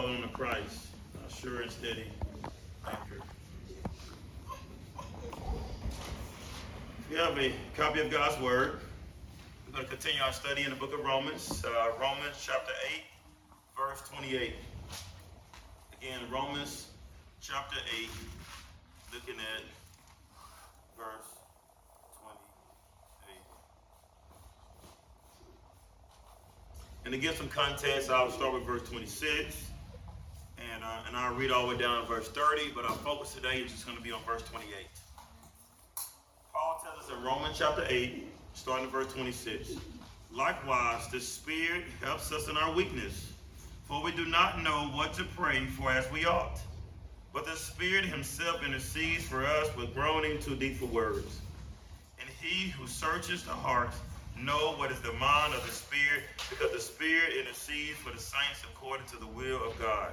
calling on Christ, uh, sure and steady anchor. If you have a copy of God's Word, we're going to continue our study in the book of Romans, uh, Romans chapter 8, verse 28. Again, Romans chapter 8, looking at verse 28. And to give some context, I'll start with verse 26. And, and I'll read all the way down to verse 30, but our focus today is just going to be on verse 28. Paul tells us in Romans chapter 8, starting at verse 26. Likewise, the Spirit helps us in our weakness, for we do not know what to pray for as we ought. But the Spirit Himself intercedes for us with groaning too deep for words. And He who searches the hearts know what is the mind of the Spirit, because the Spirit intercedes for the saints according to the will of God.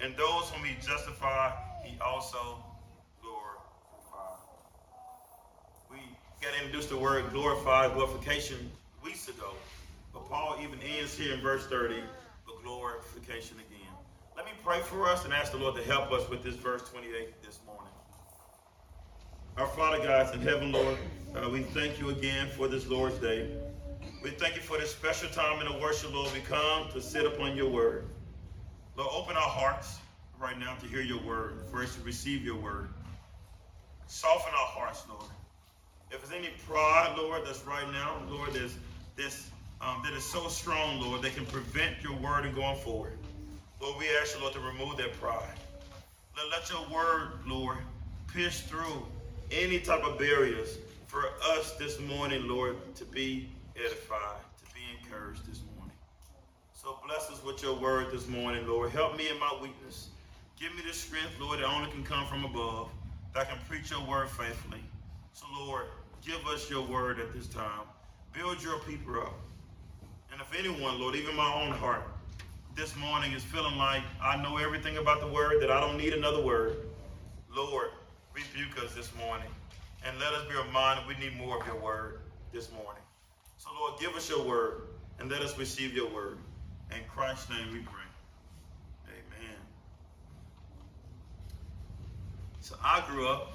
And those whom he justified, he also glorified. We got introduced the word glorified, glorification weeks ago. But Paul even ends here in verse 30 with glorification again. Let me pray for us and ask the Lord to help us with this verse 28 this morning. Our Father God in heaven, Lord, uh, we thank you again for this Lord's Day. We thank you for this special time in the worship, Lord. We come to sit upon your word. Lord, open our hearts right now to hear your word, for us to receive your word. Soften our hearts, Lord. If there's any pride, Lord, that's right now, Lord, there's this um, that is so strong, Lord, that can prevent your word and going forward. Lord, we ask you, Lord, to remove that pride. Let, let your word, Lord, pierce through any type of barriers for us this morning, Lord, to be edified, to be encouraged this morning. So bless us with your word this morning, Lord. Help me in my weakness. Give me the strength, Lord, that only can come from above, that I can preach your word faithfully. So, Lord, give us your word at this time. Build your people up. And if anyone, Lord, even my own heart, this morning is feeling like I know everything about the word, that I don't need another word, Lord, rebuke us this morning. And let us be reminded we need more of your word this morning. So, Lord, give us your word and let us receive your word. In Christ's name we pray. Amen. So I grew up,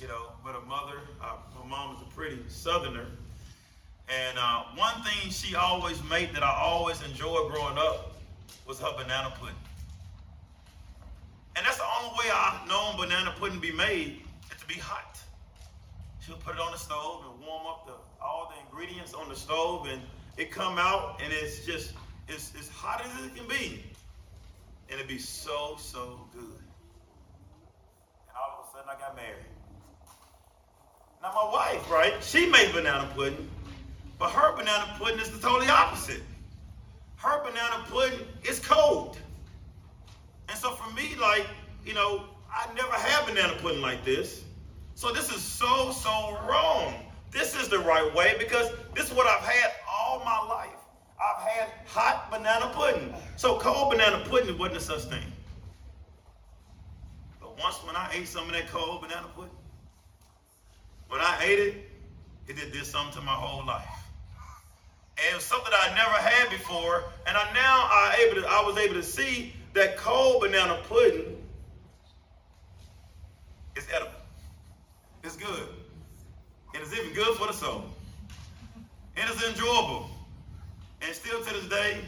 you know, with a mother. Uh, my mom was a pretty southerner. And uh, one thing she always made that I always enjoyed growing up was her banana pudding. And that's the only way I known banana pudding be made, it to be hot. She'll put it on the stove and warm up the, all the ingredients on the stove and it come out and it's just, it's as hot as it can be. And it'd be so, so good. And all of a sudden I got married. Now my wife, right, she made banana pudding, but her banana pudding is the totally opposite. Her banana pudding is cold. And so for me, like, you know, I never had banana pudding like this. So this is so, so wrong. This is the right way because this is what I've had all my life. I've had hot banana pudding. So cold banana pudding wasn't a such thing. But once when I ate some of that cold banana pudding, when I ate it, it did this something to my whole life. And it was something I never had before, and I now I able to I was able to see that cold banana pudding is edible. It's good. And it's even good for the soul. And it's enjoyable. And still to this day,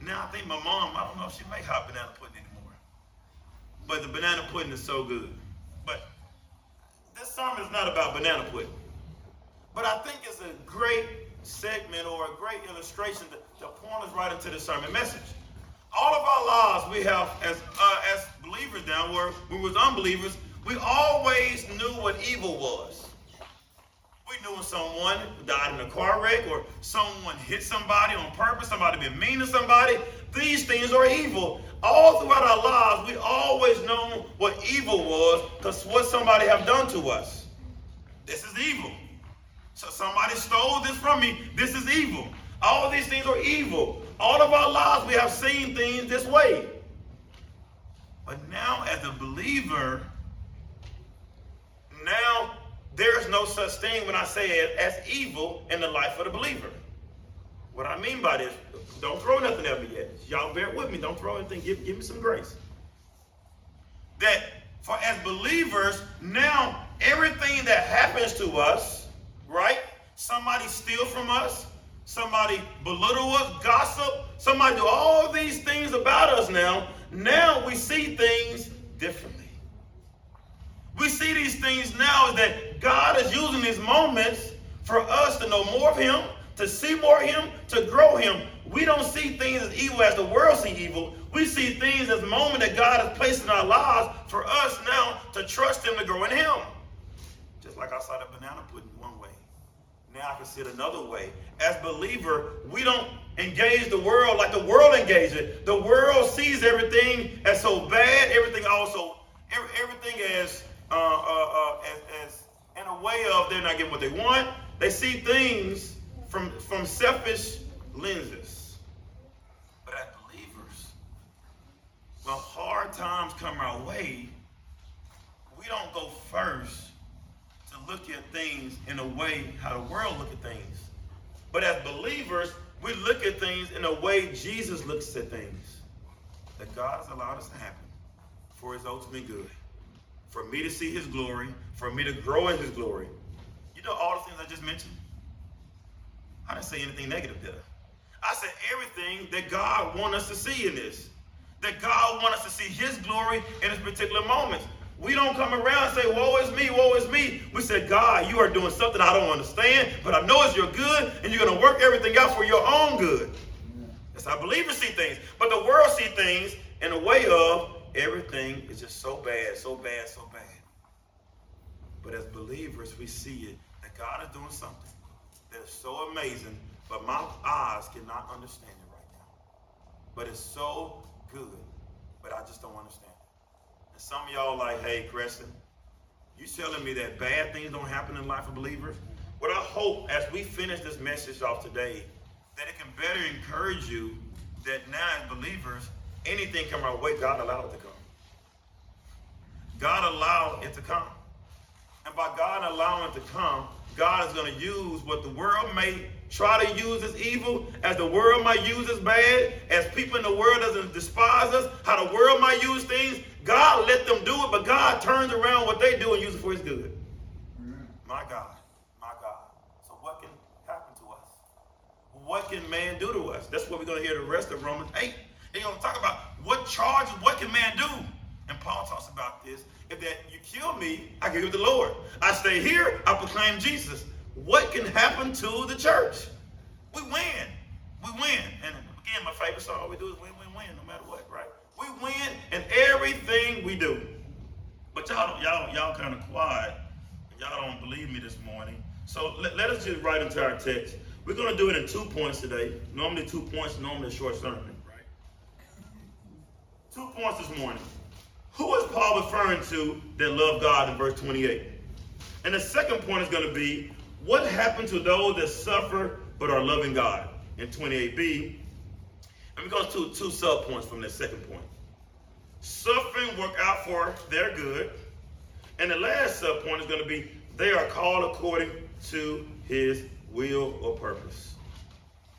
now I think my mom, I don't know if she make hot banana pudding anymore. But the banana pudding is so good. But this sermon is not about banana pudding. But I think it's a great segment or a great illustration to, to point us right into the sermon message. All of our lives we have as uh, as believers now, where we was unbelievers, we always knew what evil was. We knew when someone died in a car wreck or someone hit somebody on purpose, somebody been mean to somebody. These things are evil. all throughout our lives, we always know what evil was because what somebody have done to us. This is evil. So somebody stole this from me. This is evil. All these things are evil. All of our lives, we have seen things this way. But now, as a believer, there is no such thing when I say it as evil in the life of the believer. What I mean by this, don't throw nothing at me yet. Y'all bear with me. Don't throw anything. Give, give me some grace. That for as believers, now everything that happens to us, right? Somebody steal from us, somebody belittle us, gossip, somebody do all these things about us now. Now we see things differently. We see these things now that God is using these moments for us to know more of Him, to see more of Him, to grow Him. We don't see things as evil as the world see evil. We see things as moment that God has placed in our lives for us now to trust Him to grow in Him. Just like I saw the banana pudding one way. Now I can see it another way. As believer, we don't engage the world like the world engages it. The world sees everything as so bad, everything also, everything as, uh, uh, uh, as, as in a way of they're not getting what they want. They see things from, from selfish lenses. But as believers, when hard times come our way, we don't go first to look at things in a way how the world look at things. But as believers, we look at things in a way Jesus looks at things. That God has allowed us to happen for his ultimate good. For me to see his glory, for me to grow in his glory. You know all the things I just mentioned? I didn't say anything negative, did I? I said everything that God wants us to see in this. That God wants us to see his glory in this particular moments. We don't come around and say, woe is me, woe is me. We say, God, you are doing something I don't understand, but I know it's your good, and you're going to work everything out for your own good. That's how believers see things. But the world see things in a way of everything is just so bad, so bad, so bad. But as believers, we see it that God is doing something that is so amazing, but my eyes cannot understand it right now. But it's so good, but I just don't understand. And some of y'all like, hey, Creston, you telling me that bad things don't happen in life of believers? What I hope as we finish this message off today, that it can better encourage you that now as believers, anything come our way, God allow it to come. God allow it to come. And by God allowing it to come, God is going to use what the world may try to use as evil, as the world might use as bad, as people in the world doesn't despise us, how the world might use things. God let them do it, but God turns around what they do and uses it for his good. My God, my God. So what can happen to us? What can man do to us? That's what we're going to hear the rest of Romans 8. They're going to talk about what charges, what can man do? And Paul talks about this. If that you kill me, I give you the Lord. I stay here, I proclaim Jesus. What can happen to the church? We win. We win. And again, my favorite song, all we do is win, win, win, no matter what, right? We win in everything we do. But y'all, y'all, y'all kind of quiet. Y'all don't believe me this morning. So let, let us just right into our text. We're going to do it in two points today. Normally two points, normally a short sermon? Two points this morning. Who is Paul referring to that love God in verse 28? And the second point is going to be what happened to those that suffer but are loving God in 28b. And we go to two sub points from that second point. Suffering work out for their good. And the last sub point is going to be they are called according to his will or purpose.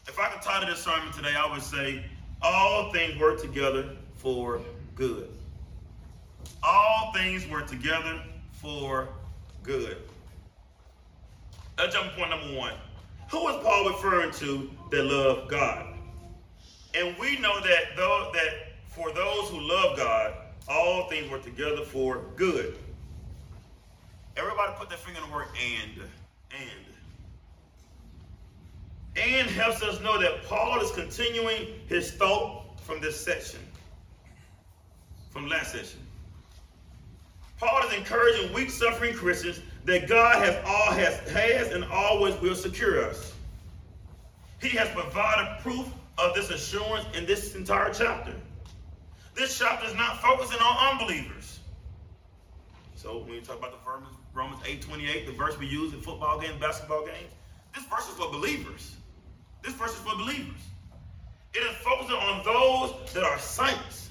If I could title this sermon today, I would say all things work together for good. All things work together for good. Let's jump to point number one. Who is Paul referring to that love God? And we know that though that for those who love God, all things work together for good. Everybody put their finger on the word and. And. And helps us know that Paul is continuing his thought from this section, from last session. Paul is encouraging weak, suffering Christians that God has all has, has and always will secure us. He has provided proof of this assurance in this entire chapter. This chapter is not focusing on unbelievers. So when you talk about the Romans 8 28, the verse we use in football games, basketball games, this verse is for believers. This verse is for believers. It is focusing on those that are saints.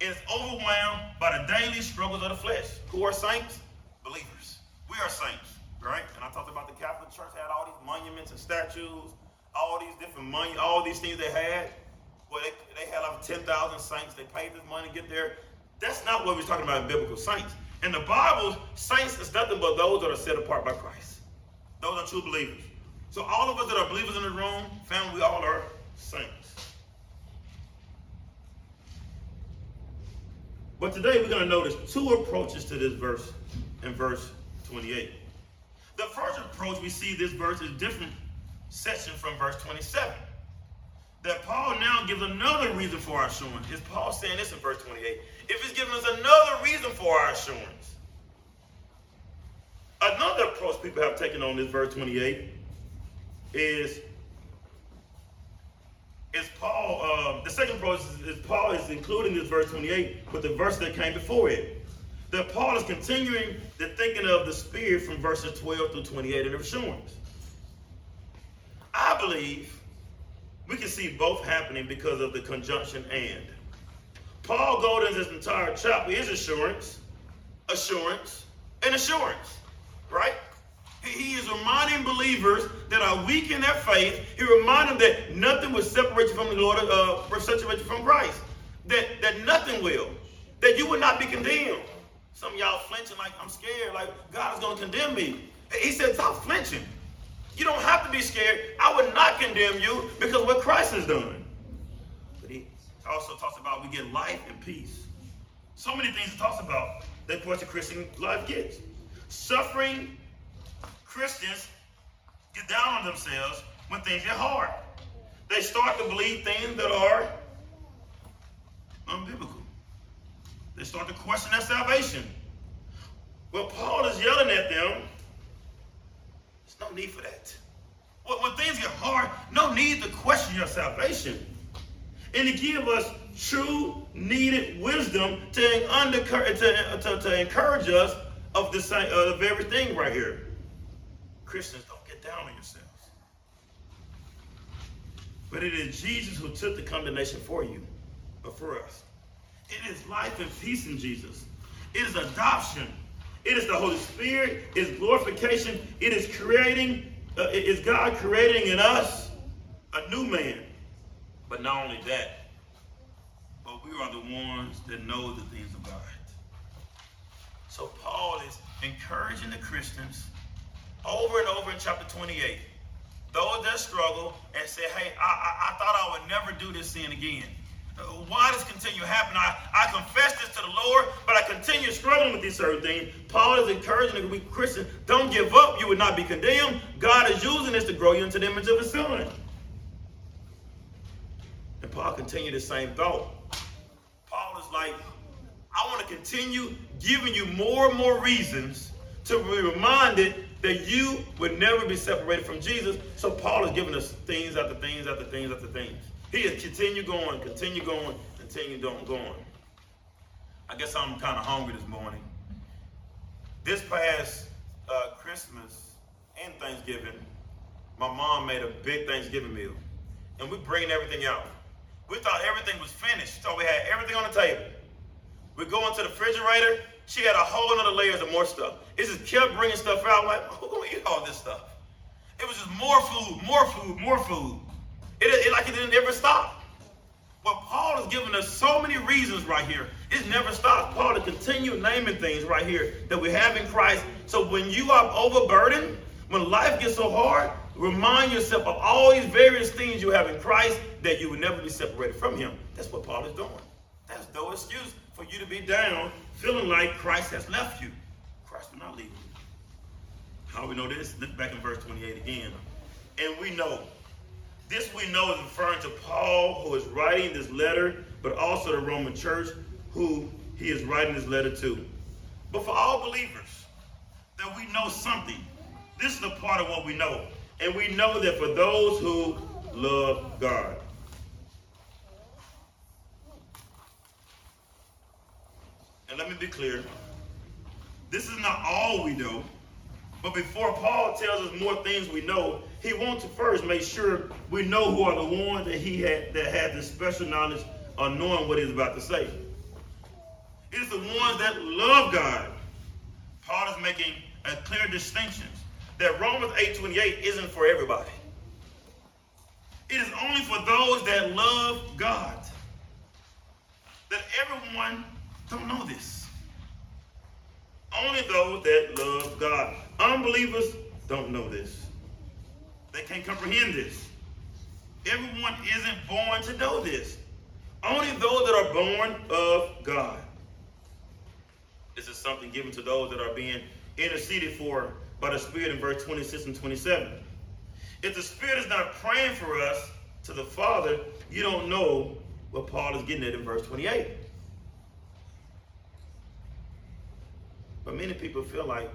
Is overwhelmed by the daily struggles of the flesh. Who are saints? Believers. We are saints, right? And I talked about the Catholic Church had all these monuments and statues, all these different money, all these things they had. Well, they, they had like 10,000 saints. They paid this money to get there. That's not what we're talking about in biblical saints. In the Bible, saints is nothing but those that are set apart by Christ. Those are true believers. So all of us that are believers in the room, family, we all are saints. But today we're going to notice two approaches to this verse in verse 28. The first approach we see this verse is different section from verse 27. That Paul now gives another reason for our assurance. Is Paul saying this in verse 28? If he's giving us another reason for our assurance. Another approach people have taken on this verse 28 is is Paul, uh, the second approach is, is, Paul is including this verse 28 with the verse that came before it. That Paul is continuing the thinking of the Spirit from verses 12 through 28 of assurance. I believe we can see both happening because of the conjunction and. Paul into this entire chapter is assurance, assurance, and assurance, right? He is reminding believers that are weak in their faith. He reminds them that nothing will separate you from the Lord, uh, separate you from Christ. That that nothing will. That you will not be condemned. Some of y'all flinching like I'm scared, like God is going to condemn me. He said, stop flinching. You don't have to be scared. I would not condemn you because what Christ has done. But he also talks about we get life and peace. So many things he talks about that what the Christian life gets. Suffering Christians get down on themselves when things get hard. They start to believe things that are unbiblical. They start to question their salvation. Well, Paul is yelling at them. There's no need for that. When things get hard, no need to question your salvation. And to give us true, needed wisdom to, under, to, to, to encourage us of the, uh, the very thing right here. Christians, don't get down on yourselves. But it is Jesus who took the condemnation for you, but for us. It is life and peace in Jesus. It is adoption. It is the Holy Spirit. It is glorification. It is creating, uh, it is God creating in us a new man. But not only that, but we are the ones that know the things of God. So Paul is encouraging the Christians over and over in chapter 28. Those that struggle and say, hey, I, I, I thought I would never do this sin again. Uh, why does continue happening? I, I confess this to the Lord, but I continue struggling with these certain things. Paul is encouraging the weak Christian, don't give up. You would not be condemned. God is using this to grow you into the image of his son. And Paul continued the same thought. Paul is like, I want to continue giving you more and more reasons to be reminded that you would never be separated from Jesus. So Paul is giving us things after things after things after things. He is continue going, continue going, continue going. going. I guess I'm kind of hungry this morning. This past uh, Christmas and Thanksgiving, my mom made a big Thanksgiving meal. And we bringing everything out. We thought everything was finished, so we had everything on the table. We go into the refrigerator, she had a whole other layers of more stuff. It just kept bringing stuff out. I'm like, who gonna eat all this stuff? It was just more food, more food, more food. It, it like it didn't ever stop. But Paul is giving us so many reasons right here. It never stops. Paul to continue naming things right here that we have in Christ. So when you are overburdened, when life gets so hard, remind yourself of all these various things you have in Christ that you will never be separated from Him. That's what Paul is doing. That's no excuse for you to be down, feeling like Christ has left you. Christ will not leave you. How do we know this? Look back in verse 28 again. And we know. This we know is referring to Paul, who is writing this letter, but also the Roman church, who he is writing this letter to. But for all believers, that we know something. This is a part of what we know. And we know that for those who love God. Let me be clear. This is not all we know. But before Paul tells us more things we know, he wants to first make sure we know who are the ones that he had that had the special knowledge of knowing what he's about to say. It's the ones that love God. Paul is making a clear distinction that Romans 8:28 isn't for everybody. It is only for those that love God. That everyone don't know this. Only those that love God. Unbelievers don't know this. They can't comprehend this. Everyone isn't born to know this. Only those that are born of God. This is something given to those that are being interceded for by the Spirit in verse 26 and 27. If the Spirit is not praying for us to the Father, you don't know what Paul is getting at in verse 28. But many people feel like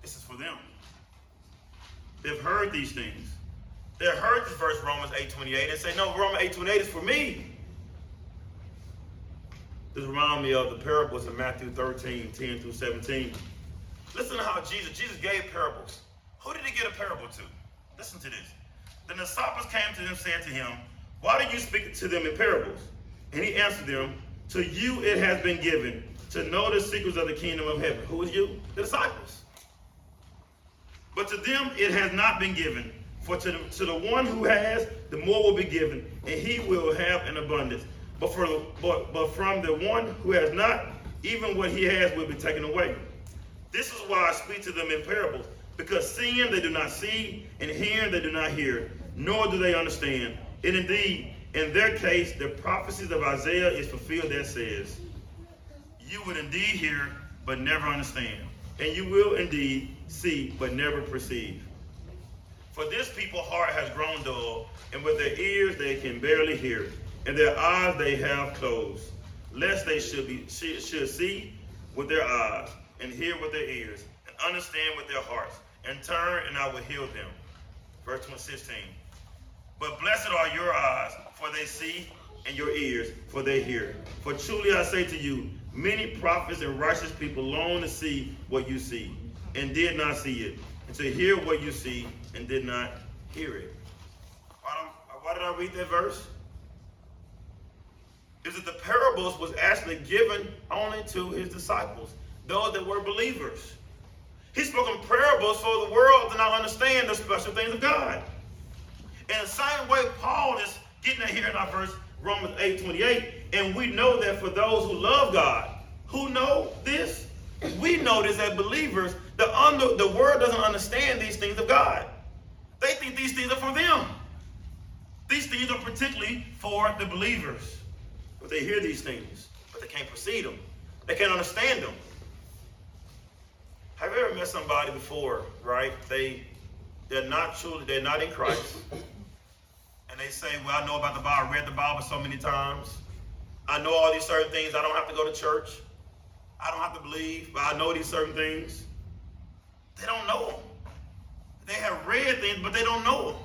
this is for them. They've heard these things. They've heard this verse, Romans 8.28, and say, no, Romans 8.28 is for me. This reminds me of the parables in Matthew 13, 10 through 17. Listen to how Jesus, Jesus gave parables. Who did he give a parable to? Listen to this. Then the disciples came to him saying to him, Why do you speak to them in parables? And he answered them, To you it has been given to know the secrets of the kingdom of heaven. Who is you? The disciples. But to them it has not been given. For to the, to the one who has, the more will be given, and he will have an abundance. But, for but, but from the one who has not, even what he has will be taken away. This is why I speak to them in parables, because seeing they do not see, and hearing they do not hear, nor do they understand. And indeed, in their case, the prophecies of Isaiah is fulfilled that says, You would indeed hear, but never understand, and you will indeed see, but never perceive. For this people heart has grown dull, and with their ears they can barely hear, and their eyes they have closed, lest they should be should see with their eyes, and hear with their ears, and understand with their hearts, and turn, and I will heal them. Verse 16. But blessed are your eyes, for they see, and your ears, for they hear. For truly I say to you, many prophets and righteous people long to see what you see, and did not see it, and to hear what you see, and did not hear it. Why, why did I read that verse? Is that the parables was actually given only to his disciples, those that were believers. He spoke in parables for the world to not understand the special things of God. In the same way, Paul is getting it here in our verse, Romans 8 28. And we know that for those who love God, who know this, we know this as believers, the, under, the world doesn't understand these things of God. They think these things are for them. These things are particularly for the believers. But they hear these things, but they can't perceive them. They can't understand them. Have you ever met somebody before, right? They they're not truly, they're not in Christ. And they say, Well, I know about the Bible, I read the Bible so many times. I know all these certain things. I don't have to go to church. I don't have to believe, but I know these certain things. They don't know them. They have read things, but they don't know them.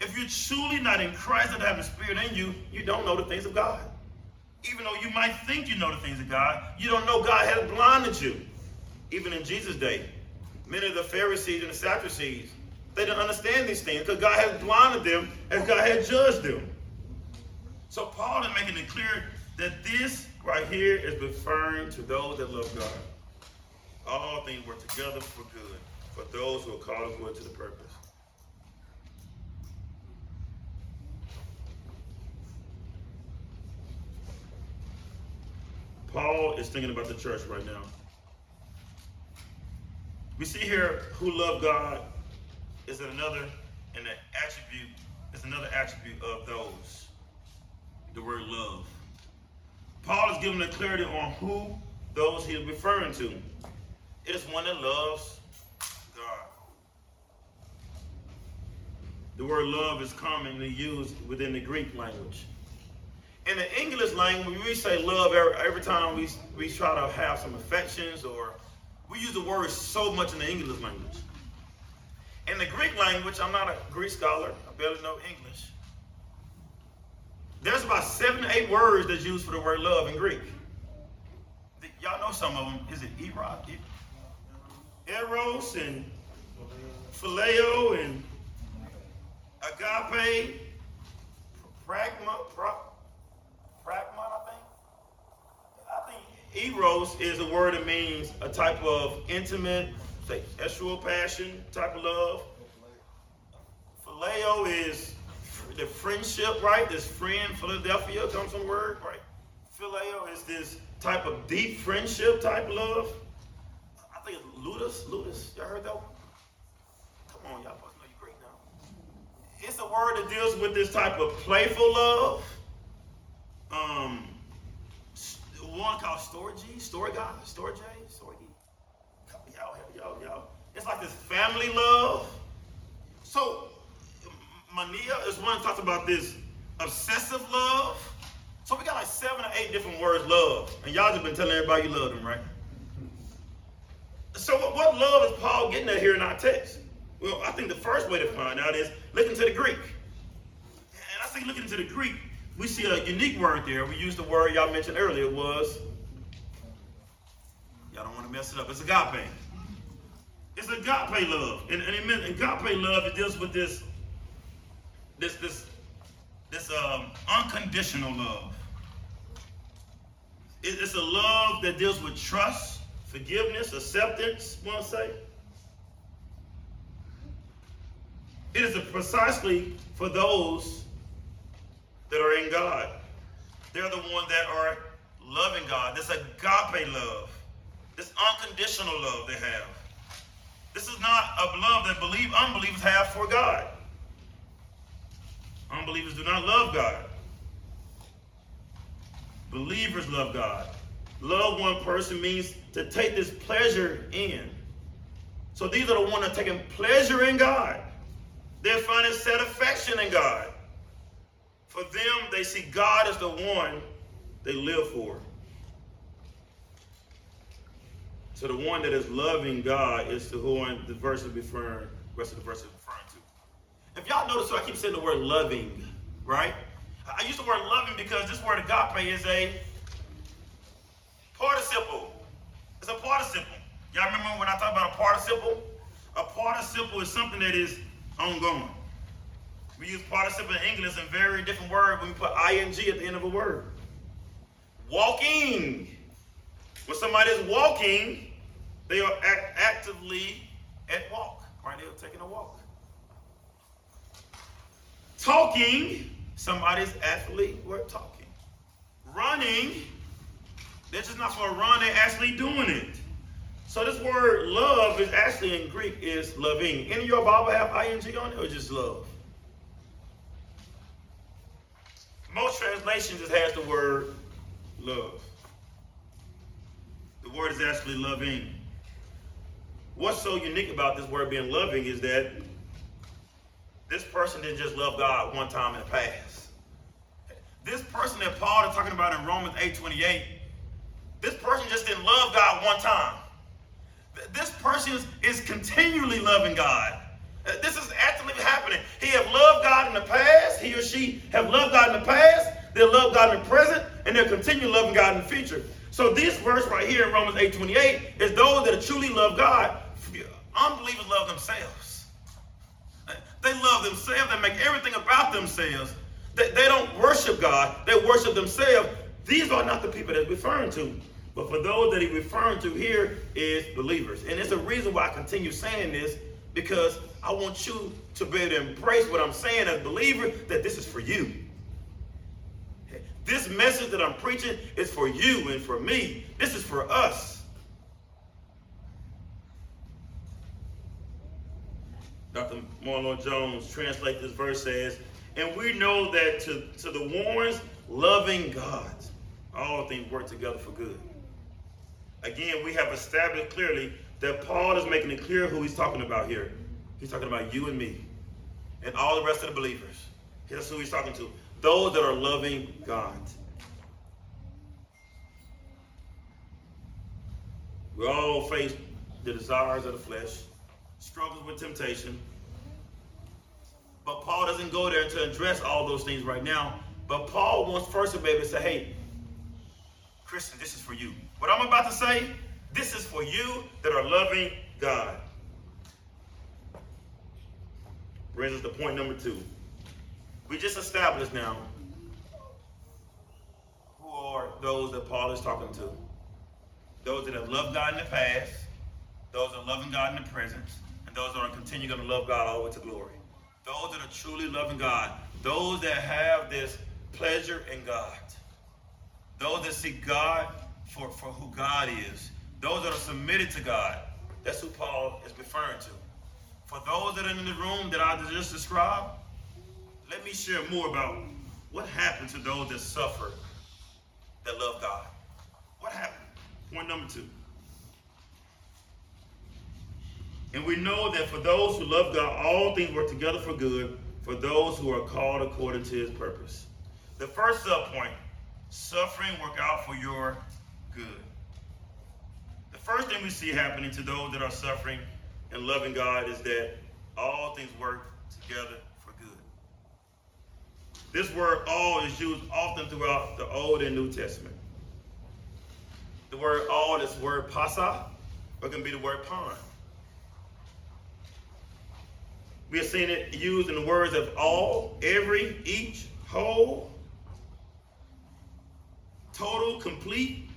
If you're truly not in Christ and have the Spirit in you, you don't know the things of God. Even though you might think you know the things of God, you don't know God has blinded you. Even in Jesus' day, many of the Pharisees and the Sadducees, they didn't understand these things because God had blinded them and God had judged them. So Paul is making it clear that this right here is referring to those that love God. All things work together for good for those who are called according to the purpose. Paul is thinking about the church right now. We see here who love God is another and an attribute is another attribute of those. The word love. Is giving a clarity on who those he's referring to. It is one that loves God. The word love is commonly used within the Greek language. In the English language, we say love every, every time we, we try to have some affections or we use the word so much in the English language. In the Greek language, I'm not a Greek scholar, I barely know English. There's about seven to eight words that's used for the word love in Greek. y'all know some of them. Is it Eros, Eros and Phileo and Agape, Pragma, pra, Pragma, I think. I think Eros is a word that means a type of intimate, sexual passion type of love. Phileo is the friendship, right? This friend, Philadelphia comes from word, right? Phileo is this type of deep friendship type love. I think it's ludus, ludus. Y'all heard that one? Come on, y'all supposed know you great now. It's a word that deals with this type of playful love. Um, one called storge, story guy, storge, storge. Y'all, y'all, y'all. It's like this family love. So mania is one that talks about this obsessive love. So we got like seven or eight different words love. And y'all just been telling everybody you love them, right? So what, what love is Paul getting at here in our text? Well, I think the first way to find out is look into the Greek. And I think looking into the Greek, we see a unique word there. We used the word y'all mentioned earlier was, y'all don't want to mess it up, it's agape. It's agape love. And, and it agape love, it deals with this this this this um, unconditional love. It, it's a love that deals with trust, forgiveness, acceptance. To say? It is precisely for those that are in God. They're the ones that are loving God. This agape love, this unconditional love they have. This is not a love that believe unbelievers have for God. Unbelievers do not love God. Believers love God. Love one person means to take this pleasure in. So these are the ones that are taking pleasure in God. They're finding satisfaction in God. For them, they see God as the one they live for. So the one that is loving God is the one the verse is referring, rest of the verse is. If y'all notice, I keep saying the word loving, right? I use the word loving because this word agape is a participle. It's a participle. Y'all remember when I talk about a participle? A participle is something that is ongoing. We use participle in English in very different words when we put ing at the end of a word. Walking. When somebody is walking, they are act- actively at walk, right? They are taking a walk talking, somebody's actually we're talking. Running, they're just not for a run, they're actually doing it. So this word love is actually in Greek is loving. Any of your Bible have ing on it or just love? Most translations just has the word love. The word is actually loving. What's so unique about this word being loving is that this person didn't just love God one time in the past. This person that Paul is talking about in Romans 8:28, this person just didn't love God one time. This person is continually loving God. This is actively happening. He have loved God in the past. He or she have loved God in the past. They'll love God in the present, and they'll continue loving God in the future. So this verse right here in Romans 8:28 is those that truly love God. Unbelievers love themselves. They love themselves. They make everything about themselves. They, they don't worship God. They worship themselves. These are not the people that referring to. But for those that he's referring to here is believers. And it's a reason why I continue saying this because I want you to be able to embrace what I'm saying as believer that this is for you. This message that I'm preaching is for you and for me. This is for us. Dr. Marlon Jones translate this verse says, and we know that to, to the ones loving God, all things work together for good. Again, we have established clearly that Paul is making it clear who he's talking about here. He's talking about you and me and all the rest of the believers. Here's who he's talking to. Those that are loving God. We all face the desires of the flesh, struggles with temptation. But Paul doesn't go there to address all those things right now. But Paul wants first be able to say, hey, Christian, this is for you. What I'm about to say, this is for you that are loving God. Brings us to point number two. We just established now who are those that Paul is talking to. Those that have loved God in the past, those that are loving God in the present, and those that are continuing to love God all the way to glory. Those that are truly loving God, those that have this pleasure in God, those that see God for, for who God is, those that are submitted to God. That's who Paul is referring to. For those that are in the room that I just described, let me share more about what happened to those that suffer that love God. What happened? Point number two. And we know that for those who love God, all things work together for good for those who are called according to his purpose. The first sub point suffering work out for your good. The first thing we see happening to those that are suffering and loving God is that all things work together for good. This word all is used often throughout the Old and New Testament. The word all is word pasa, or it can be the word pon. We have seen it used in the words of all, every, each, whole, total, complete.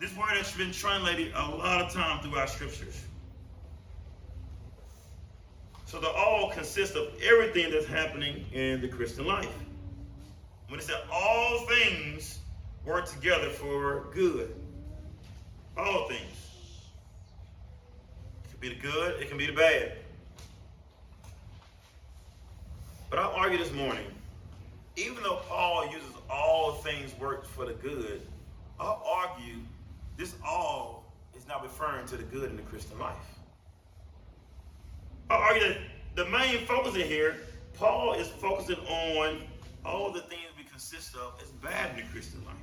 This word has been translated a lot of time throughout scriptures. So the all consists of everything that's happening in the Christian life. When it said all things work together for good. All things. It can be the good, it can be the bad. But I'll argue this morning, even though Paul uses all things work for the good, I'll argue this all is not referring to the good in the Christian life. I'll argue that the main focus in here, Paul is focusing on all the things we consist of as bad in the Christian life.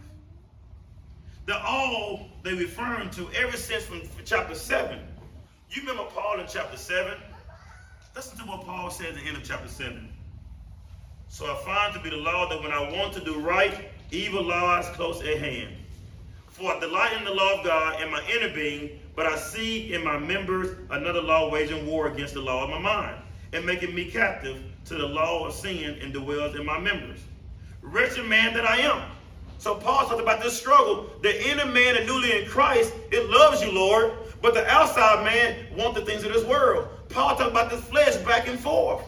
The all they're referring to ever since from chapter 7. You remember Paul in chapter 7? Listen to what Paul said at the end of chapter 7. So I find to be the law that when I want to do right, evil lies close at hand. For I delight in the law of God in my inner being, but I see in my members another law waging war against the law of my mind, and making me captive to the law of sin and dwells in my members. Wretched man that I am. So Paul talked about this struggle. The inner man and newly in Christ, it loves you, Lord, but the outside man wants the things of this world. Paul talked about this flesh back and forth.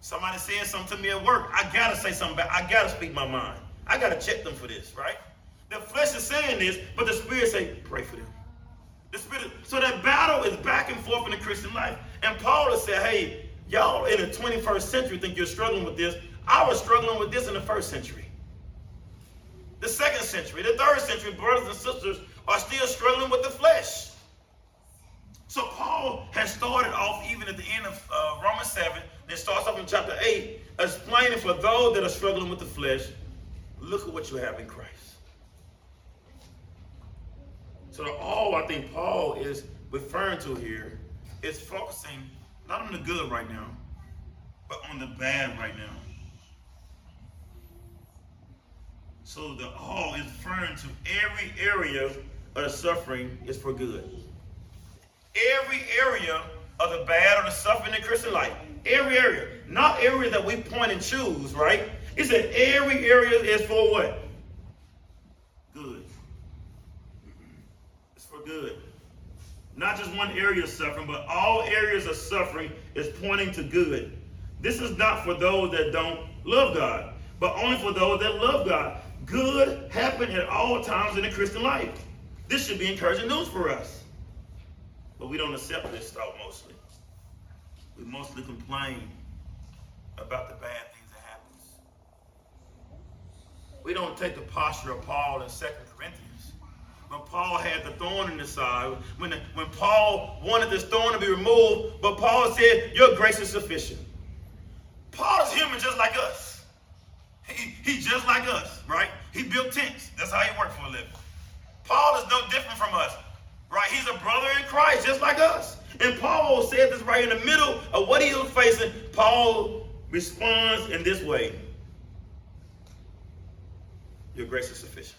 Somebody said something to me at work. I gotta say something back. I gotta speak my mind. I gotta check them for this, right? The flesh is saying this, but the spirit say, pray for them. The spirit, so that battle is back and forth in the Christian life. And Paul has said, hey, y'all in the 21st century think you're struggling with this. I was struggling with this in the first century. The second century, the third century, brothers and sisters are still struggling with the flesh. So Paul has started off even at the end of uh, Romans 7, it starts off in chapter 8, explaining for those that are struggling with the flesh, look at what you have in Christ. So the all I think Paul is referring to here is focusing not on the good right now, but on the bad right now. So the all is referring to every area of the suffering is for good. Every area of the bad or the suffering in Christian life. Every area. Not area that we point and choose, right? He said every area is for what? Good. It's for good. Not just one area suffering, but all areas of suffering is pointing to good. This is not for those that don't love God, but only for those that love God. Good happen at all times in the Christian life. This should be encouraging news for us. But we don't accept this thought mostly. We mostly complain about the bad things that happens. We don't take the posture of Paul in 2 Corinthians. When Paul had the thorn in his side, when, the, when Paul wanted this thorn to be removed, but Paul said, Your grace is sufficient. Paul is human just like us. He, he's just like us, right? He built tents. That's how he worked for a living. Paul is no different from us, Right? He's a brother in Christ, just like us. And Paul said this right in the middle of what he was facing. Paul responds in this way Your grace is sufficient.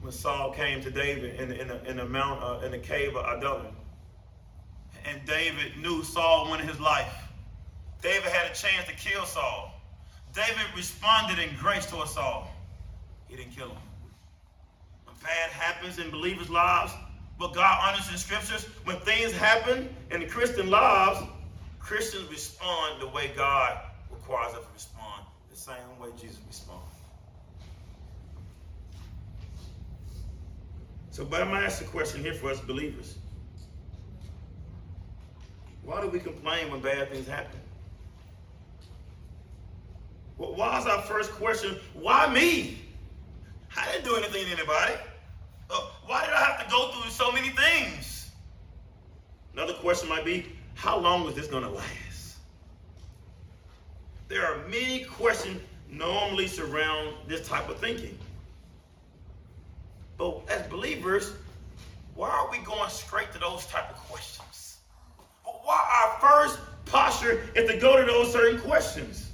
When Saul came to David in, in, a, in mount, uh, in the cave of Adullam, and David knew Saul wanted his life. David had a chance to kill Saul. David responded in grace to Saul. He didn't kill him. When bad happens in believers' lives, but God honors in scriptures, when things happen in the Christian lives, Christians respond the way God requires us to respond, the same way Jesus responded. So, but I'm going to ask a question here for us believers. Why do we complain when bad things happen? Why is our first question, why me? I didn't do anything to anybody. Uh, why did I have to go through so many things? Another question might be, how long is this going to last? There are many questions normally surround this type of thinking. But as believers, why are we going straight to those type of questions? Why our first posture is to go to those certain questions?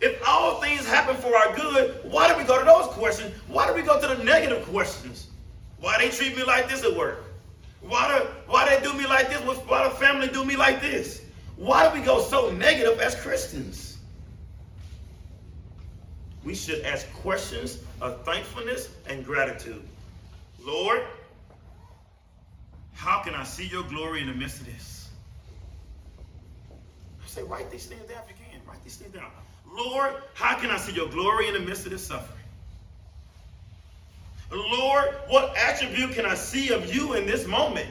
If all things happen for our good, why do we go to those questions? Why do we go to the negative questions? Why they treat me like this at work? Why do why they do me like this? Why the family do me like this? Why do we go so negative as Christians? We should ask questions of thankfulness and gratitude. Lord, how can I see your glory in the midst of this? I say, write these things down if you can. Write these things down. Lord, how can I see your glory in the midst of this suffering? Lord, what attribute can I see of you in this moment?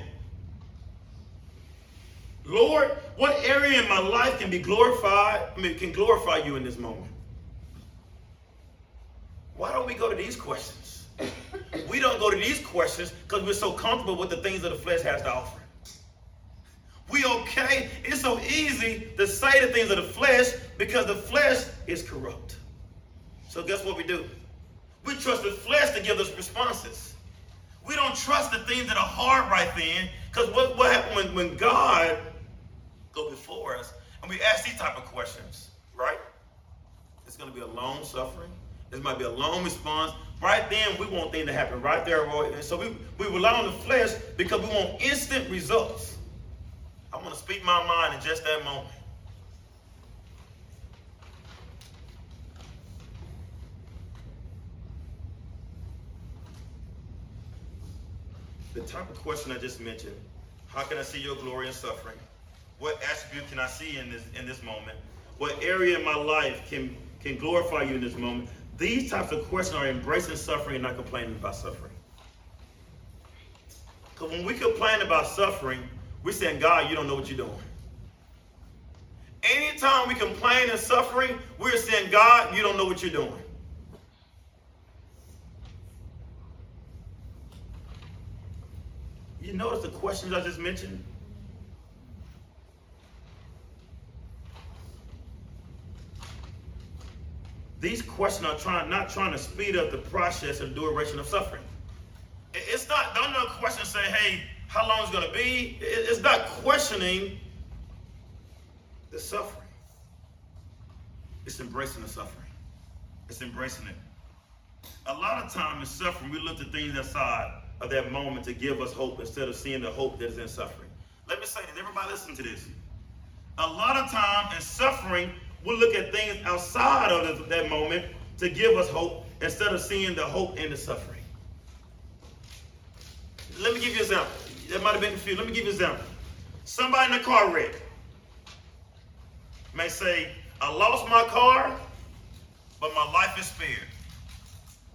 Lord, what area in my life can be glorified, I mean, can glorify you in this moment? Why don't we go to these questions? we don't go to these questions because we're so comfortable with the things that the flesh has to offer. We okay. It's so easy to say the things of the flesh because the flesh is corrupt. So guess what we do? We trust the flesh to give us responses. We don't trust the things that are hard right then because what, what happened when, when God go before us and we ask these type of questions, right? It's going to be a long suffering. This might be a long response. Right then, we want things to happen right there. And so we, we rely on the flesh because we want instant results. I want to speak my mind in just that moment. The type of question I just mentioned, how can I see your glory in suffering? What attribute can I see in this in this moment? What area in my life can can glorify you in this moment? These types of questions are embracing suffering and not complaining about suffering. Because when we complain about suffering, we're saying, God, you don't know what you're doing. Anytime we complain and suffering, we're saying, God, you don't know what you're doing. You notice the questions I just mentioned? These questions are trying not trying to speed up the process of duration of suffering. It's not, don't no question say, hey, how long it's going to be. It's not questioning the suffering. It's embracing the suffering. It's embracing it. A lot of time in suffering, we look at things outside of that moment to give us hope instead of seeing the hope that is in suffering. Let me say this. Everybody listen to this. A lot of time in suffering, we look at things outside of that moment to give us hope instead of seeing the hope in the suffering. Let me give you an example that might have been confused. Let me give you an example. Somebody in a car wreck may say, I lost my car, but my life is spared.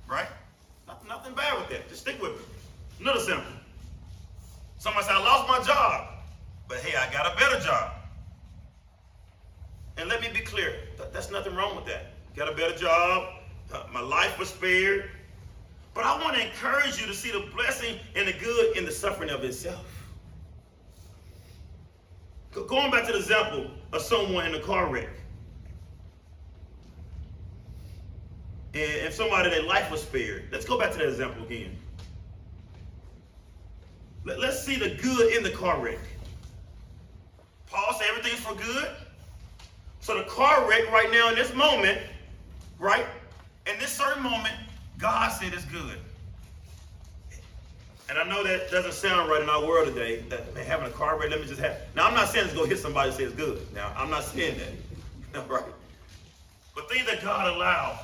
Right? Nothing, nothing bad with that. Just stick with me. Another example. Somebody say, I lost my job, but hey, I got a better job. And let me be clear, that's nothing wrong with that. Got a better job, uh, my life was spared, but I want to encourage you to see the blessing and the good in the suffering of itself. Going back to the example of someone in a car wreck. And if somebody, their life was spared. Let's go back to that example again. Let, us see the good in the car wreck. Paul said everything's for good. So the car wreck right now in this moment, right? In this certain moment, God said it's good. And I know that doesn't sound right in our world today. That man, having a car wreck, let me just have. Now I'm not saying to go hit somebody and say it's good. Now I'm not saying that, right? But things that God allowed,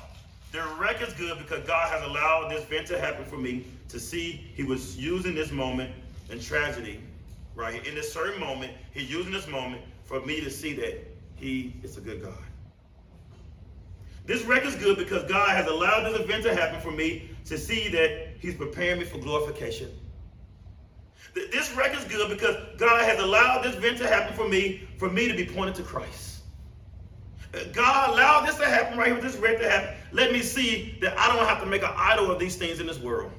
the wreck is good because God has allowed this event to happen for me to see He was using this moment in tragedy, right? In this certain moment, He's using this moment for me to see that He is a good God. This is good because God has allowed this event to happen for me to see that He's preparing me for glorification. This is good because God has allowed this event to happen for me, for me to be pointed to Christ. Uh, God allowed this to happen right here, this wreck to happen. Let me see that I don't have to make an idol of these things in this world.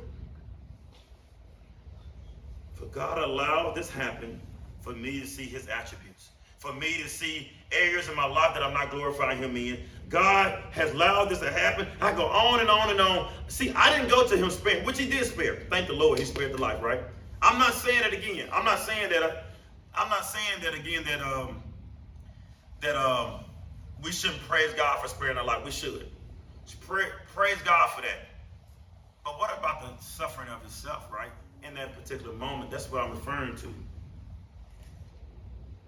For God allowed this happen for me to see his attributes, for me to see areas in my life that I'm not glorifying him in. God has allowed this to happen. I go on and on and on. See, I didn't go to him sparing, which he did spare. Thank the Lord, he spared the life, right? I'm not saying it again. I'm not saying that. Uh, I'm not saying that again. That um, that um, we shouldn't praise God for sparing our life. We should. Pray, praise God for that. But what about the suffering of Himself, right? In that particular moment, that's what I'm referring to.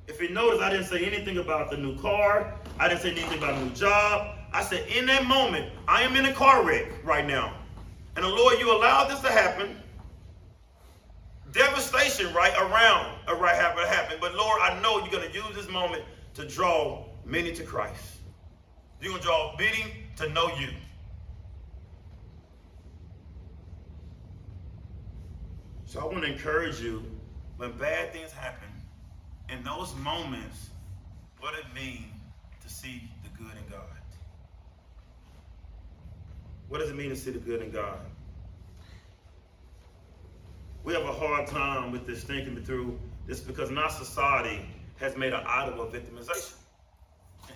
If you notice, I didn't say anything about the new car. I didn't say anything about a new job. I said, in that moment, I am in a car wreck right now. And the Lord, you allowed this to happen. Devastation right around a right happen happen. But Lord, I know you're going to use this moment to draw many to Christ. You're going to draw many to know you. So I want to encourage you when bad things happen, in those moments, what it means to see the good in God. What does it mean to see the good in God? We have a hard time with this thinking through this because our society has made an idol of victimization.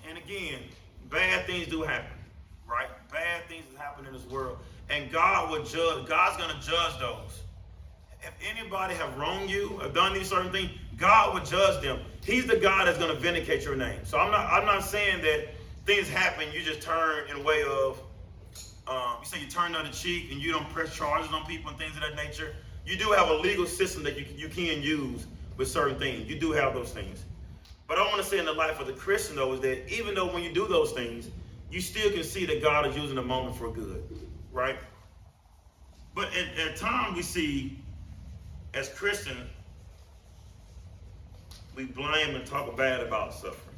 And again, bad things do happen, right? Bad things happen in this world. And God will judge, God's gonna judge those. If anybody have wronged you or done these certain things, God will judge them. He's the God that's going to vindicate your name. So I'm not I'm not saying that things happen, you just turn in a way of um, you say you turn the cheek and you don't press charges on people and things of that nature. You do have a legal system that you, you can use with certain things. You do have those things. But I want to say in the life of the Christian, though, is that even though when you do those things, you still can see that God is using the moment for good, right? But at, at times we see, as Christians, we blame and talk bad about suffering.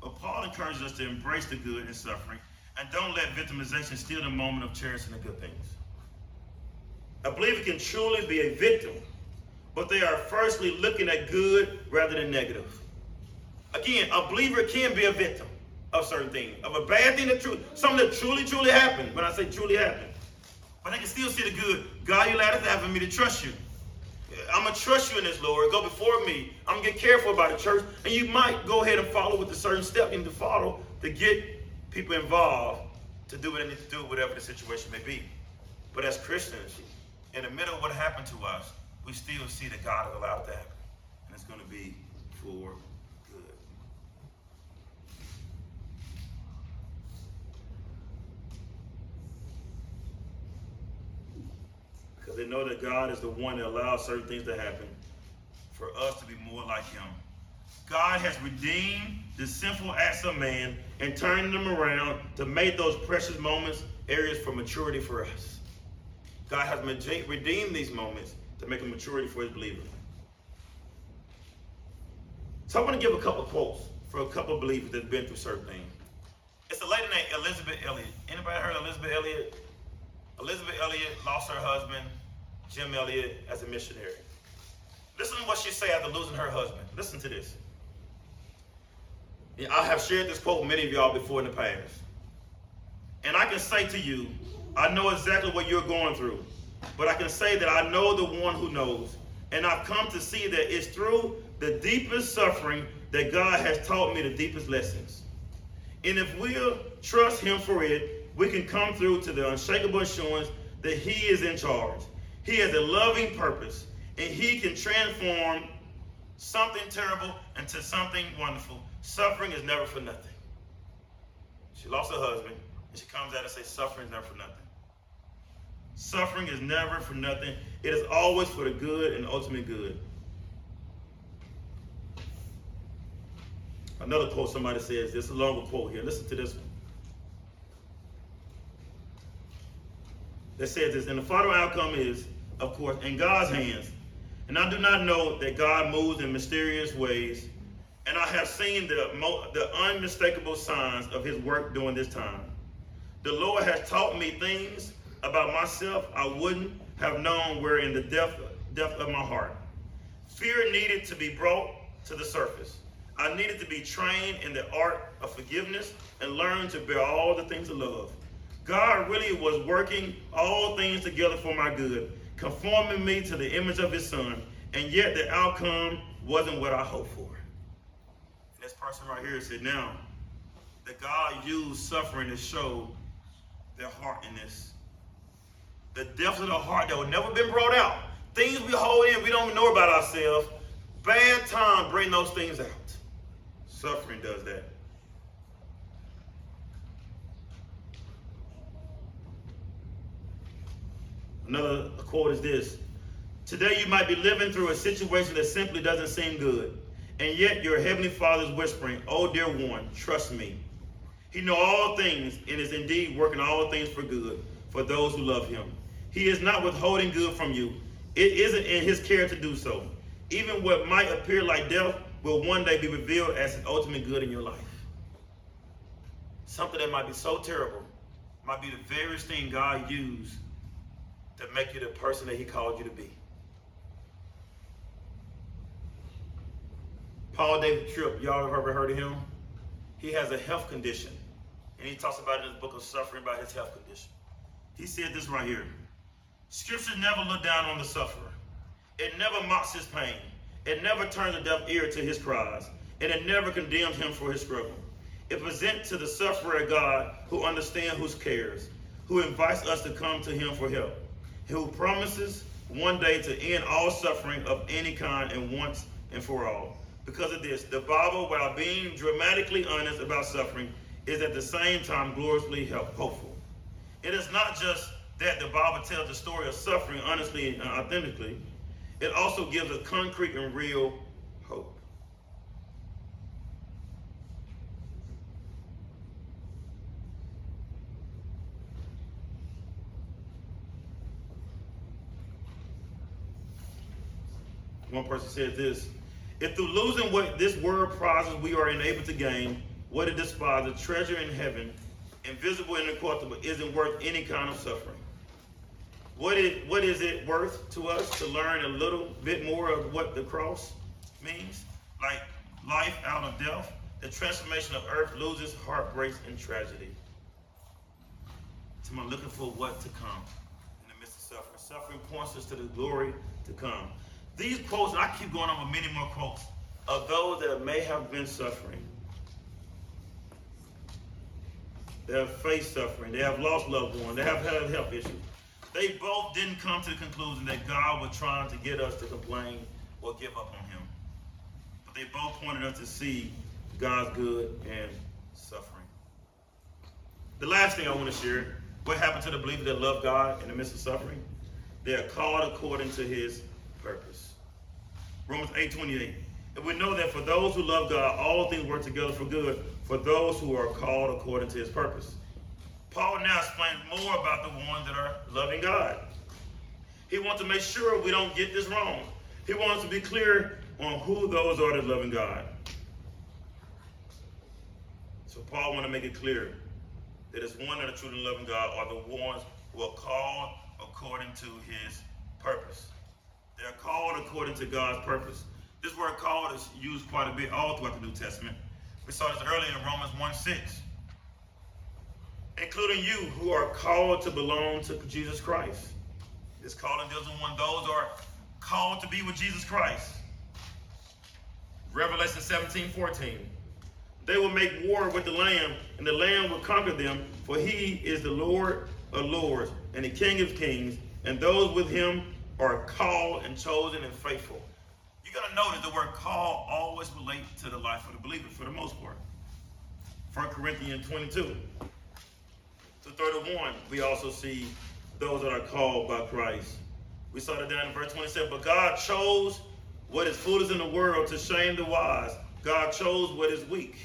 But Paul encourages us to embrace the good in suffering and don't let victimization steal the moment of cherishing the good things. A believer can truly be a victim, but they are firstly looking at good rather than negative. Again, a believer can be a victim of certain things, of a bad thing that truly, something that truly, truly happened. When I say truly happened, but they can still see the good. God, you allowed it to for me to trust you. I'm gonna trust you in this, Lord. Go before me. I'm gonna get careful about the church, and you might go ahead and follow with a certain step you need to follow to get people involved to do what they need to do, whatever the situation may be. But as Christians, in the middle of what happened to us, we still see that God has allowed that, and it's to be for good. Because they know that God is the one that allows certain things to happen for us to be more like Him. God has redeemed the sinful acts of man and turned them around to make those precious moments areas for maturity for us. God has redeemed these moments to make a maturity for his believers. So I want to give a couple quotes for a couple believers that have been through certain things. It's a lady named Elisabeth Elliot. Anybody heard of Elisabeth Elliot? Elisabeth Elliot lost her husband, Jim Elliot, as a missionary. Listen to what she said after losing her husband. Listen to this. I have shared this quote with many of y'all before in the past. And I can say to you, I know exactly what you're going through. But I can say that I know the one who knows. And I've come to see that it's through the deepest suffering that God has taught me the deepest lessons. And if we'll trust Him for it, we can come through to the unshakable assurance that He is in charge. He has a loving purpose, and He can transform something terrible into something wonderful. Suffering is never for nothing. She lost her husband, and she comes out and says, Suffering is never for nothing. Suffering is never for nothing. It is always for the good and ultimate good. Another quote somebody says, this is a longer quote here. Listen to this one. That says this, and the final outcome is, of course, in God's hands. And I do not know that God moves in mysterious ways, and I have seen the, the unmistakable signs of his work during this time. The Lord has taught me things about myself I wouldn't have known were in the depth, depth of my heart. Fear needed to be brought to the surface. I needed to be trained in the art of forgiveness and learn to bear all the things of love. God really was working all things together for my good, conforming me to the image of his son, and yet the outcome wasn't what I hoped for. This person right here said, now, that God used suffering to show their heart in this. The depths of the heart that would never been brought out. Things we hold in, we don't know about ourselves. Bad time bring those things out. Suffering does that. Another quote is this Today you might be living through a situation that simply doesn't seem good. And yet your heavenly Father is whispering, Oh, dear one, trust me. He knows all things and is indeed working all things for good for those who love him. He is not withholding good from you. It isn't in his care to do so. Even what might appear like death will one day be revealed as an ultimate good in your life. Something that might be so terrible might be the very thing God used to make you the person that he called you to be. Paul David Tripp, y'all have ever heard of him? He has a health condition. And he talks about it in his book of suffering about his health condition. He said this right here. Scripture never look down on the sufferer. It never mocks his pain. It never turns a deaf ear to his cries. And it never condemns him for his struggle. It presents to the sufferer a God who understands whose cares, who invites us to come to him for help who promises one day to end all suffering of any kind and once and for all. Because of this, the Bible, while being dramatically honest about suffering, is at the same time gloriously hopeful. It is not just that the Bible tells the story of suffering honestly and authentically, it also gives a concrete and real hope. One person said this If through losing what this world prizes we are enabled to gain, what it despises, treasure in heaven, invisible and incorruptible, isn't worth any kind of suffering. What is, what is it worth to us to learn a little bit more of what the cross means? Like life out of death, the transformation of earth loses, heartbreaks, and tragedy. So I'm looking for what to come in the midst of suffering. Suffering points us to the glory to come. These quotes, I keep going on with many more quotes of those that may have been suffering. They have faced suffering. They have lost loved ones. They have had health issues. They both didn't come to the conclusion that God was trying to get us to complain or give up on Him. But they both pointed us to see God's good and suffering. The last thing I want to share what happened to the believer that loved God in the midst of suffering? They are called according to His purpose. Romans 8 28. And we know that for those who love God, all things work together for good for those who are called according to his purpose. Paul now explains more about the ones that are loving God. He wants to make sure we don't get this wrong. He wants to be clear on who those are that loving God. So Paul wants to make it clear that it's one that are truly loving God are the ones who are called according to his according to God's purpose. This word called is used quite a bit all throughout the New Testament. We saw this earlier in Romans 1 6. Including you who are called to belong to Jesus Christ. This calling deals with one those are called to be with Jesus Christ. Revelation 17 14. They will make war with the Lamb, and the Lamb will conquer them, for he is the Lord of lords and the King of kings, and those with him are called and chosen and faithful. You're going to notice the word call always relates to the life of the believer for the most part. 1 Corinthians 22 to 31, we also see those that are called by Christ. We saw that down in verse 27. But God chose what is foolish in the world to shame the wise. God chose what is weak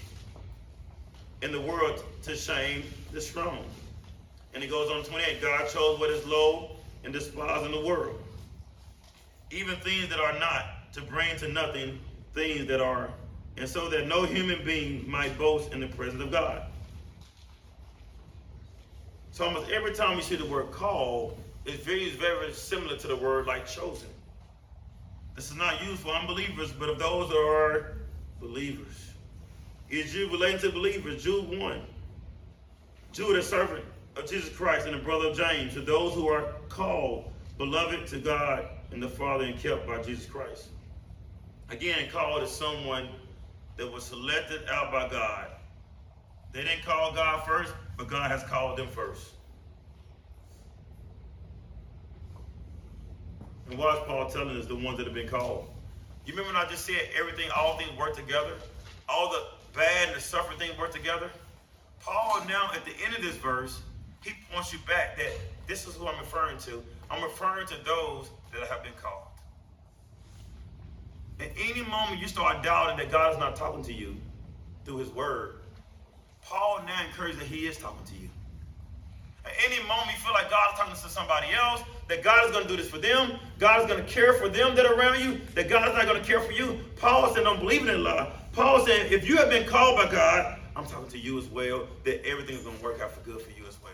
in the world to shame the strong. And he goes on 28. God chose what is low and despised in the world. Even things that are not, to bring to nothing things that are, and so that no human being might boast in the presence of God. So almost every time you see the word called, it's very, very similar to the word like chosen. This is not used for unbelievers, but of those that are believers. Is Jude relating to believers? Jude 1. Jude, a servant of Jesus Christ and a brother of James, to those who are called, beloved to God and the Father, and kept by Jesus Christ. Again, called is someone that was selected out by God. They didn't call God first, but God has called them first. And what is Paul telling us? The ones that have been called. You remember when I just said everything, all things work together? All the bad and the suffering things work together? Paul now at the end of this verse, he points you back that this is who I'm referring to. I'm referring to those that have been called. At any moment you start doubting that God is not talking to you through his word, Paul now encourages that he is talking to you. At any moment you feel like God is talking to somebody else, that God is going to do this for them, God is going to care for them that are around you, that God is not going to care for you. Paul said, don't believe in that lie. Paul said, if you have been called by God, I'm talking to you as well, that everything is going to work out for good for you as well.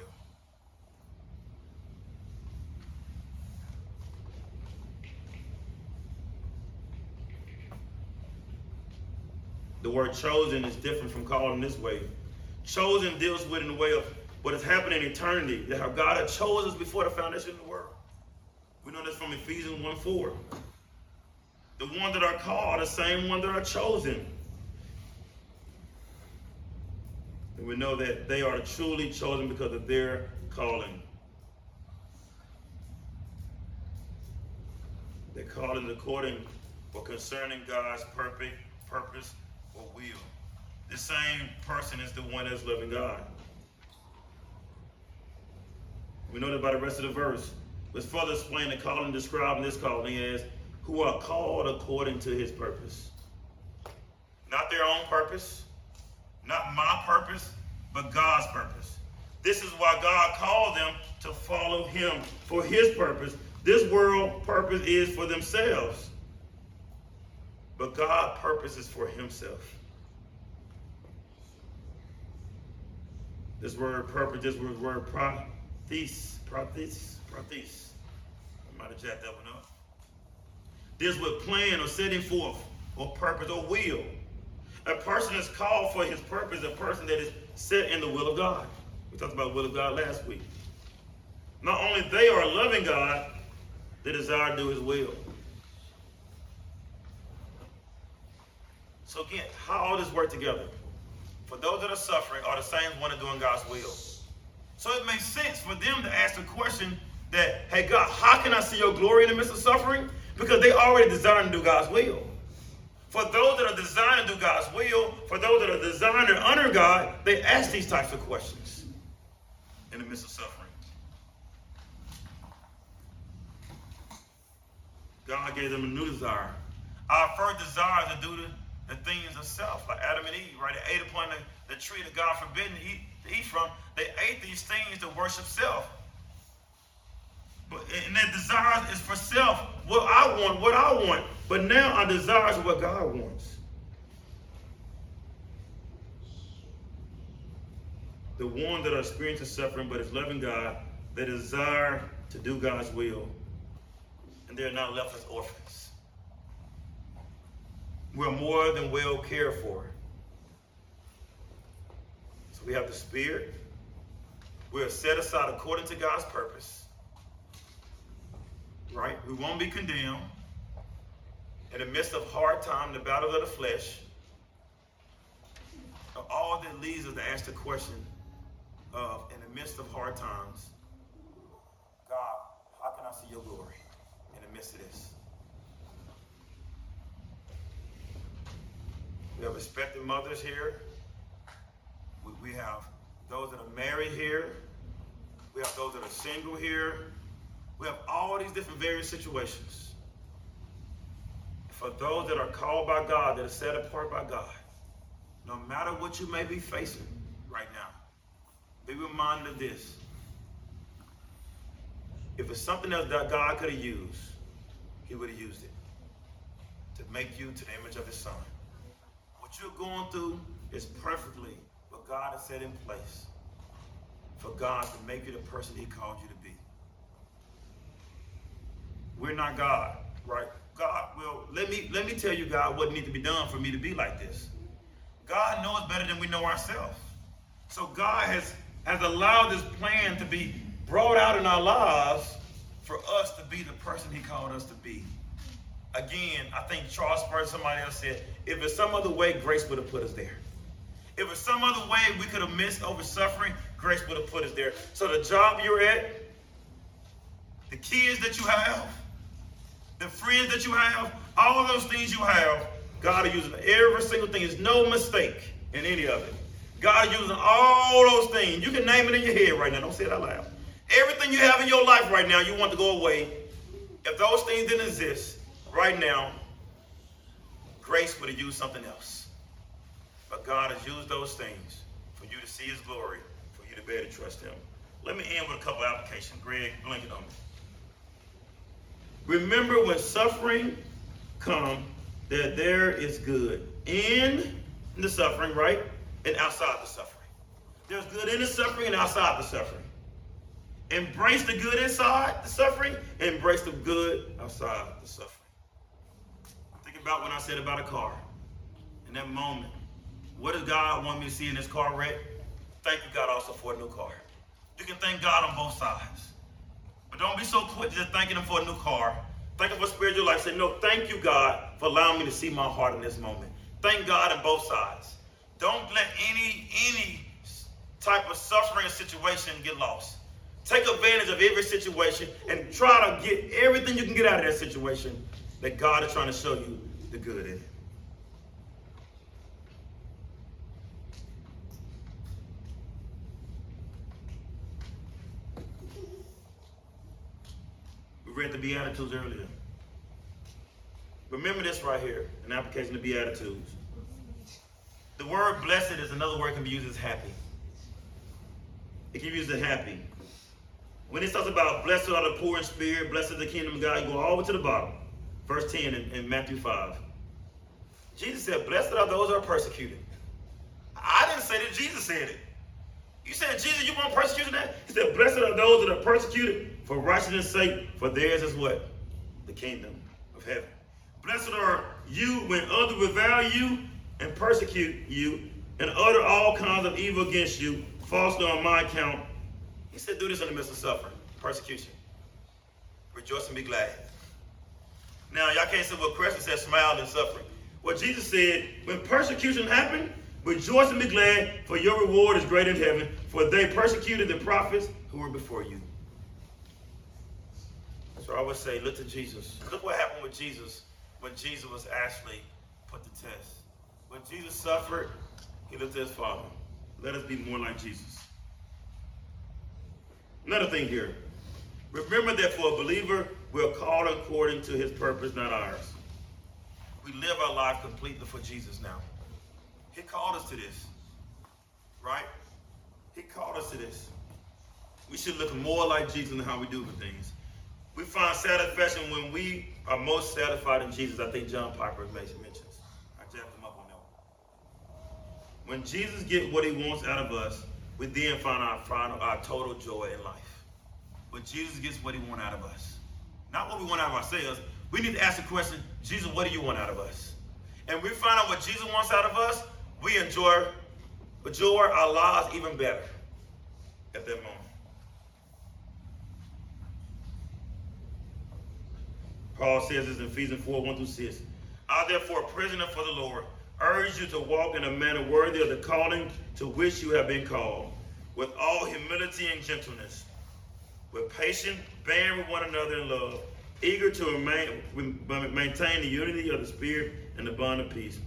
The word chosen is different from calling this way. Chosen deals with in the way of what has happened in eternity, that how God had chosen us before the foundation of the world. We know this from Ephesians 1 4. The ones that are called, are the same ones that are chosen. And we know that they are truly chosen because of their calling. Their calling according or concerning God's perfect purpose or will. The same person is the one that's loving God. We know that by the rest of the verse. Let's further explain the calling described in this calling as who are called according to his purpose. Not their own purpose, not my purpose, but God's purpose. This is why God called them to follow him for his purpose. This world purpose is for themselves. But God purposes for himself. This word purpose, this word, word prothes, prothes, prothes. I might have jacked that one up. This word plan or setting forth or purpose or will. A person is called for his purpose, a person that is set in the will of God. We talked about will of God last week. Not only they are loving God, they desire to do his will. So again, how all this work together? For those that are suffering are the same one that doing God's will. So it makes sense for them to ask the question that, hey God, how can I see your glory in the midst of suffering? Because they already designed to do God's will. For those that are designed to do God's will, for those that are designed to honor God, they ask these types of questions in the midst of suffering. God gave them a new desire. Our first desire is to do the the things of self, like Adam and Eve, right? They ate upon the, the tree that God forbidden to eat, to eat from. They ate these things to worship self. But and their desire is for self, what I want, what I want. But now our desire is what God wants. The one that are experiencing suffering but is loving God, they desire to do God's will. And they're not left as orphans we're more than well cared for. So we have the Spirit. We're set aside according to God's purpose. Right? We won't be condemned. In the midst of hard time, the battle of the flesh, all that leads us to ask the question of, in the midst of hard times, God, how can I see your glory in the midst of this? We have expecting mothers here. We, we have those that are married here. We have those that are single here. We have all these different various situations. For those that are called by God, that are set apart by God, no matter what you may be facing right now, be reminded of this. If it's something else that God could have used, He would have used it to make you to the image of His Son. What you're going through is perfectly what God has set in place for God to make you the person He called you to be. We're not God, right? God, well, let me let me tell you, God, what needs to be done for me to be like this. God knows better than we know ourselves. So God has has allowed this plan to be brought out in our lives for us to be the person He called us to be. Again, I think Charles Spurgeon, somebody else said, if it's some other way, grace would have put us there. If it's some other way we could have missed over suffering, grace would have put us there. So the job you're at, the kids that you have, the friends that you have, all of those things you have, God is using every single thing. There's no mistake in any of it. God is using all those things. You can name it in your head right now. Don't say it out loud. Everything you have in your life right now, you want to go away. If those things didn't exist right now, grace would have used something else. But God has used those things for you to see his glory, for you to be able to trust him. Let me end with a couple applications. Greg, blink it on me. Remember when suffering come, that there is good in the suffering, right? And outside the suffering. There's good in the suffering and outside the suffering. Embrace the good inside the suffering, embrace the good outside the suffering. About what I said about a car. In that moment, what does God want me to see in this car wreck? Thank you, God, also for a new car. You can thank God on both sides. But don't be so quick just thanking Him for a new car. Thank Him for spiritual life. Say, no, thank you, God, for allowing me to see my heart in this moment. Thank God on both sides. Don't let any any type of suffering or situation get lost. Take advantage of every situation and try to get everything you can get out of that situation that God is trying to show you the good in it. We read the Beatitudes earlier. Remember this right here, an application of Beatitudes. The word blessed is another word can be used as happy. It can be used as happy. When it talks about blessed are the poor in spirit, blessed is the kingdom of God, you go all the way to the bottom. Verse 10 in, in Matthew 5. Jesus said, Blessed are those who are persecuted. I didn't say that, Jesus said it. You said, Jesus, you want persecution? That? He said, Blessed are those that are persecuted for righteousness' sake, for theirs is what? The kingdom of heaven. Blessed are you when others revile you and persecute you and utter all kinds of evil against you, falsely on my account. He said, do this in the midst of suffering, persecution. Rejoice and be glad. Now, y'all can't say what Christ said, smile and suffering. What Jesus said, when persecution happened, rejoice and be glad, for your reward is great in heaven, for they persecuted the prophets who were before you. So I would say, look to Jesus. Look what happened with Jesus when Jesus was actually put to test. When Jesus suffered, he looked at his Father. Let us be more like Jesus. Another thing here. Remember that for a believer, we're called according to his purpose, not ours. We live our life completely for Jesus now. He called us to this. Right? He called us to this. We should look more like Jesus in how we do things. We find satisfaction when we are most satisfied in Jesus. I think John Piper makes mentions. I jacked him up on that one. When Jesus gets what he wants out of us, we then find our final, our total joy in life. But Jesus gets what he wants out of us, not what we want out of ourselves, we need to ask the question, Jesus, what do you want out of us? And we find out what Jesus wants out of us, we enjoy, enjoy our lives even better at that moment. Paul says this in Ephesians 4 1 through 6. I, therefore, prisoner for the Lord, urge you to walk in a manner worthy of the calling to which you have been called, with all humility and gentleness, with patience, bearing with one another in love, eager to remain, maintain the unity of the Spirit and the bond of peace.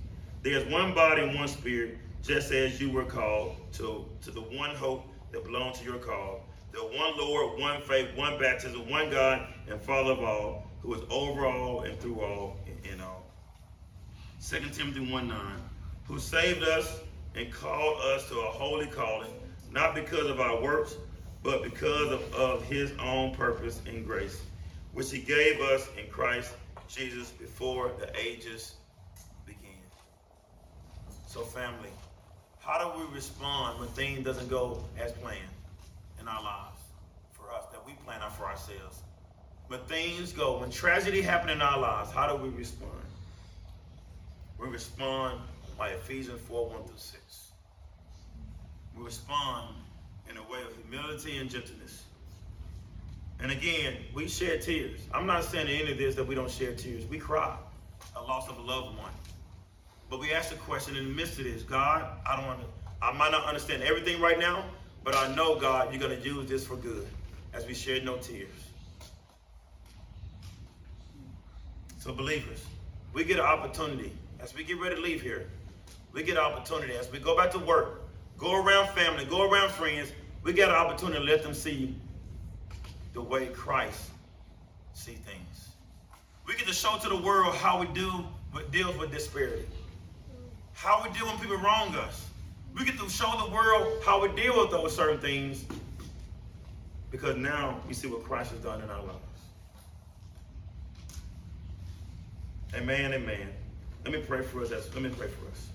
There is one body and one Spirit, just as you were called to, to the one hope that belongs to your call, the one Lord, one faith, one baptism, one God and Father of all, who is over all and through all and in all. 2 Timothy 1 9, who saved us and called us to a holy calling, not because of our works, but because of, of his own purpose and grace, which he gave us in Christ Jesus before the ages began. So, family, how do we respond when things doesn't go as planned in our lives for us that we plan out for ourselves? When things go, when tragedy happens in our lives, how do we respond? We respond by Ephesians 4 1 through 6. We respond in a way of humility and gentleness. And again, we shed tears. I'm not saying in any of this that we don't shed tears. We cry a loss of a loved one. But we ask the question in the midst of this, God, I don't want to, I might not understand everything right now, but I know, God, you're going to use this for good as we shed no tears. So, believers, we get an opportunity as we get ready to leave here. We get an opportunity as we go back to work, go around family, go around friends. We get an opportunity to let them see the way Christ see things. We get to show to the world how we do what deals with disparity, how we deal when people wrong us. We get to show the world how we deal with those certain things because now we see what Christ has done in our lives. Amen, amen. Let me pray for us. Let me pray for us.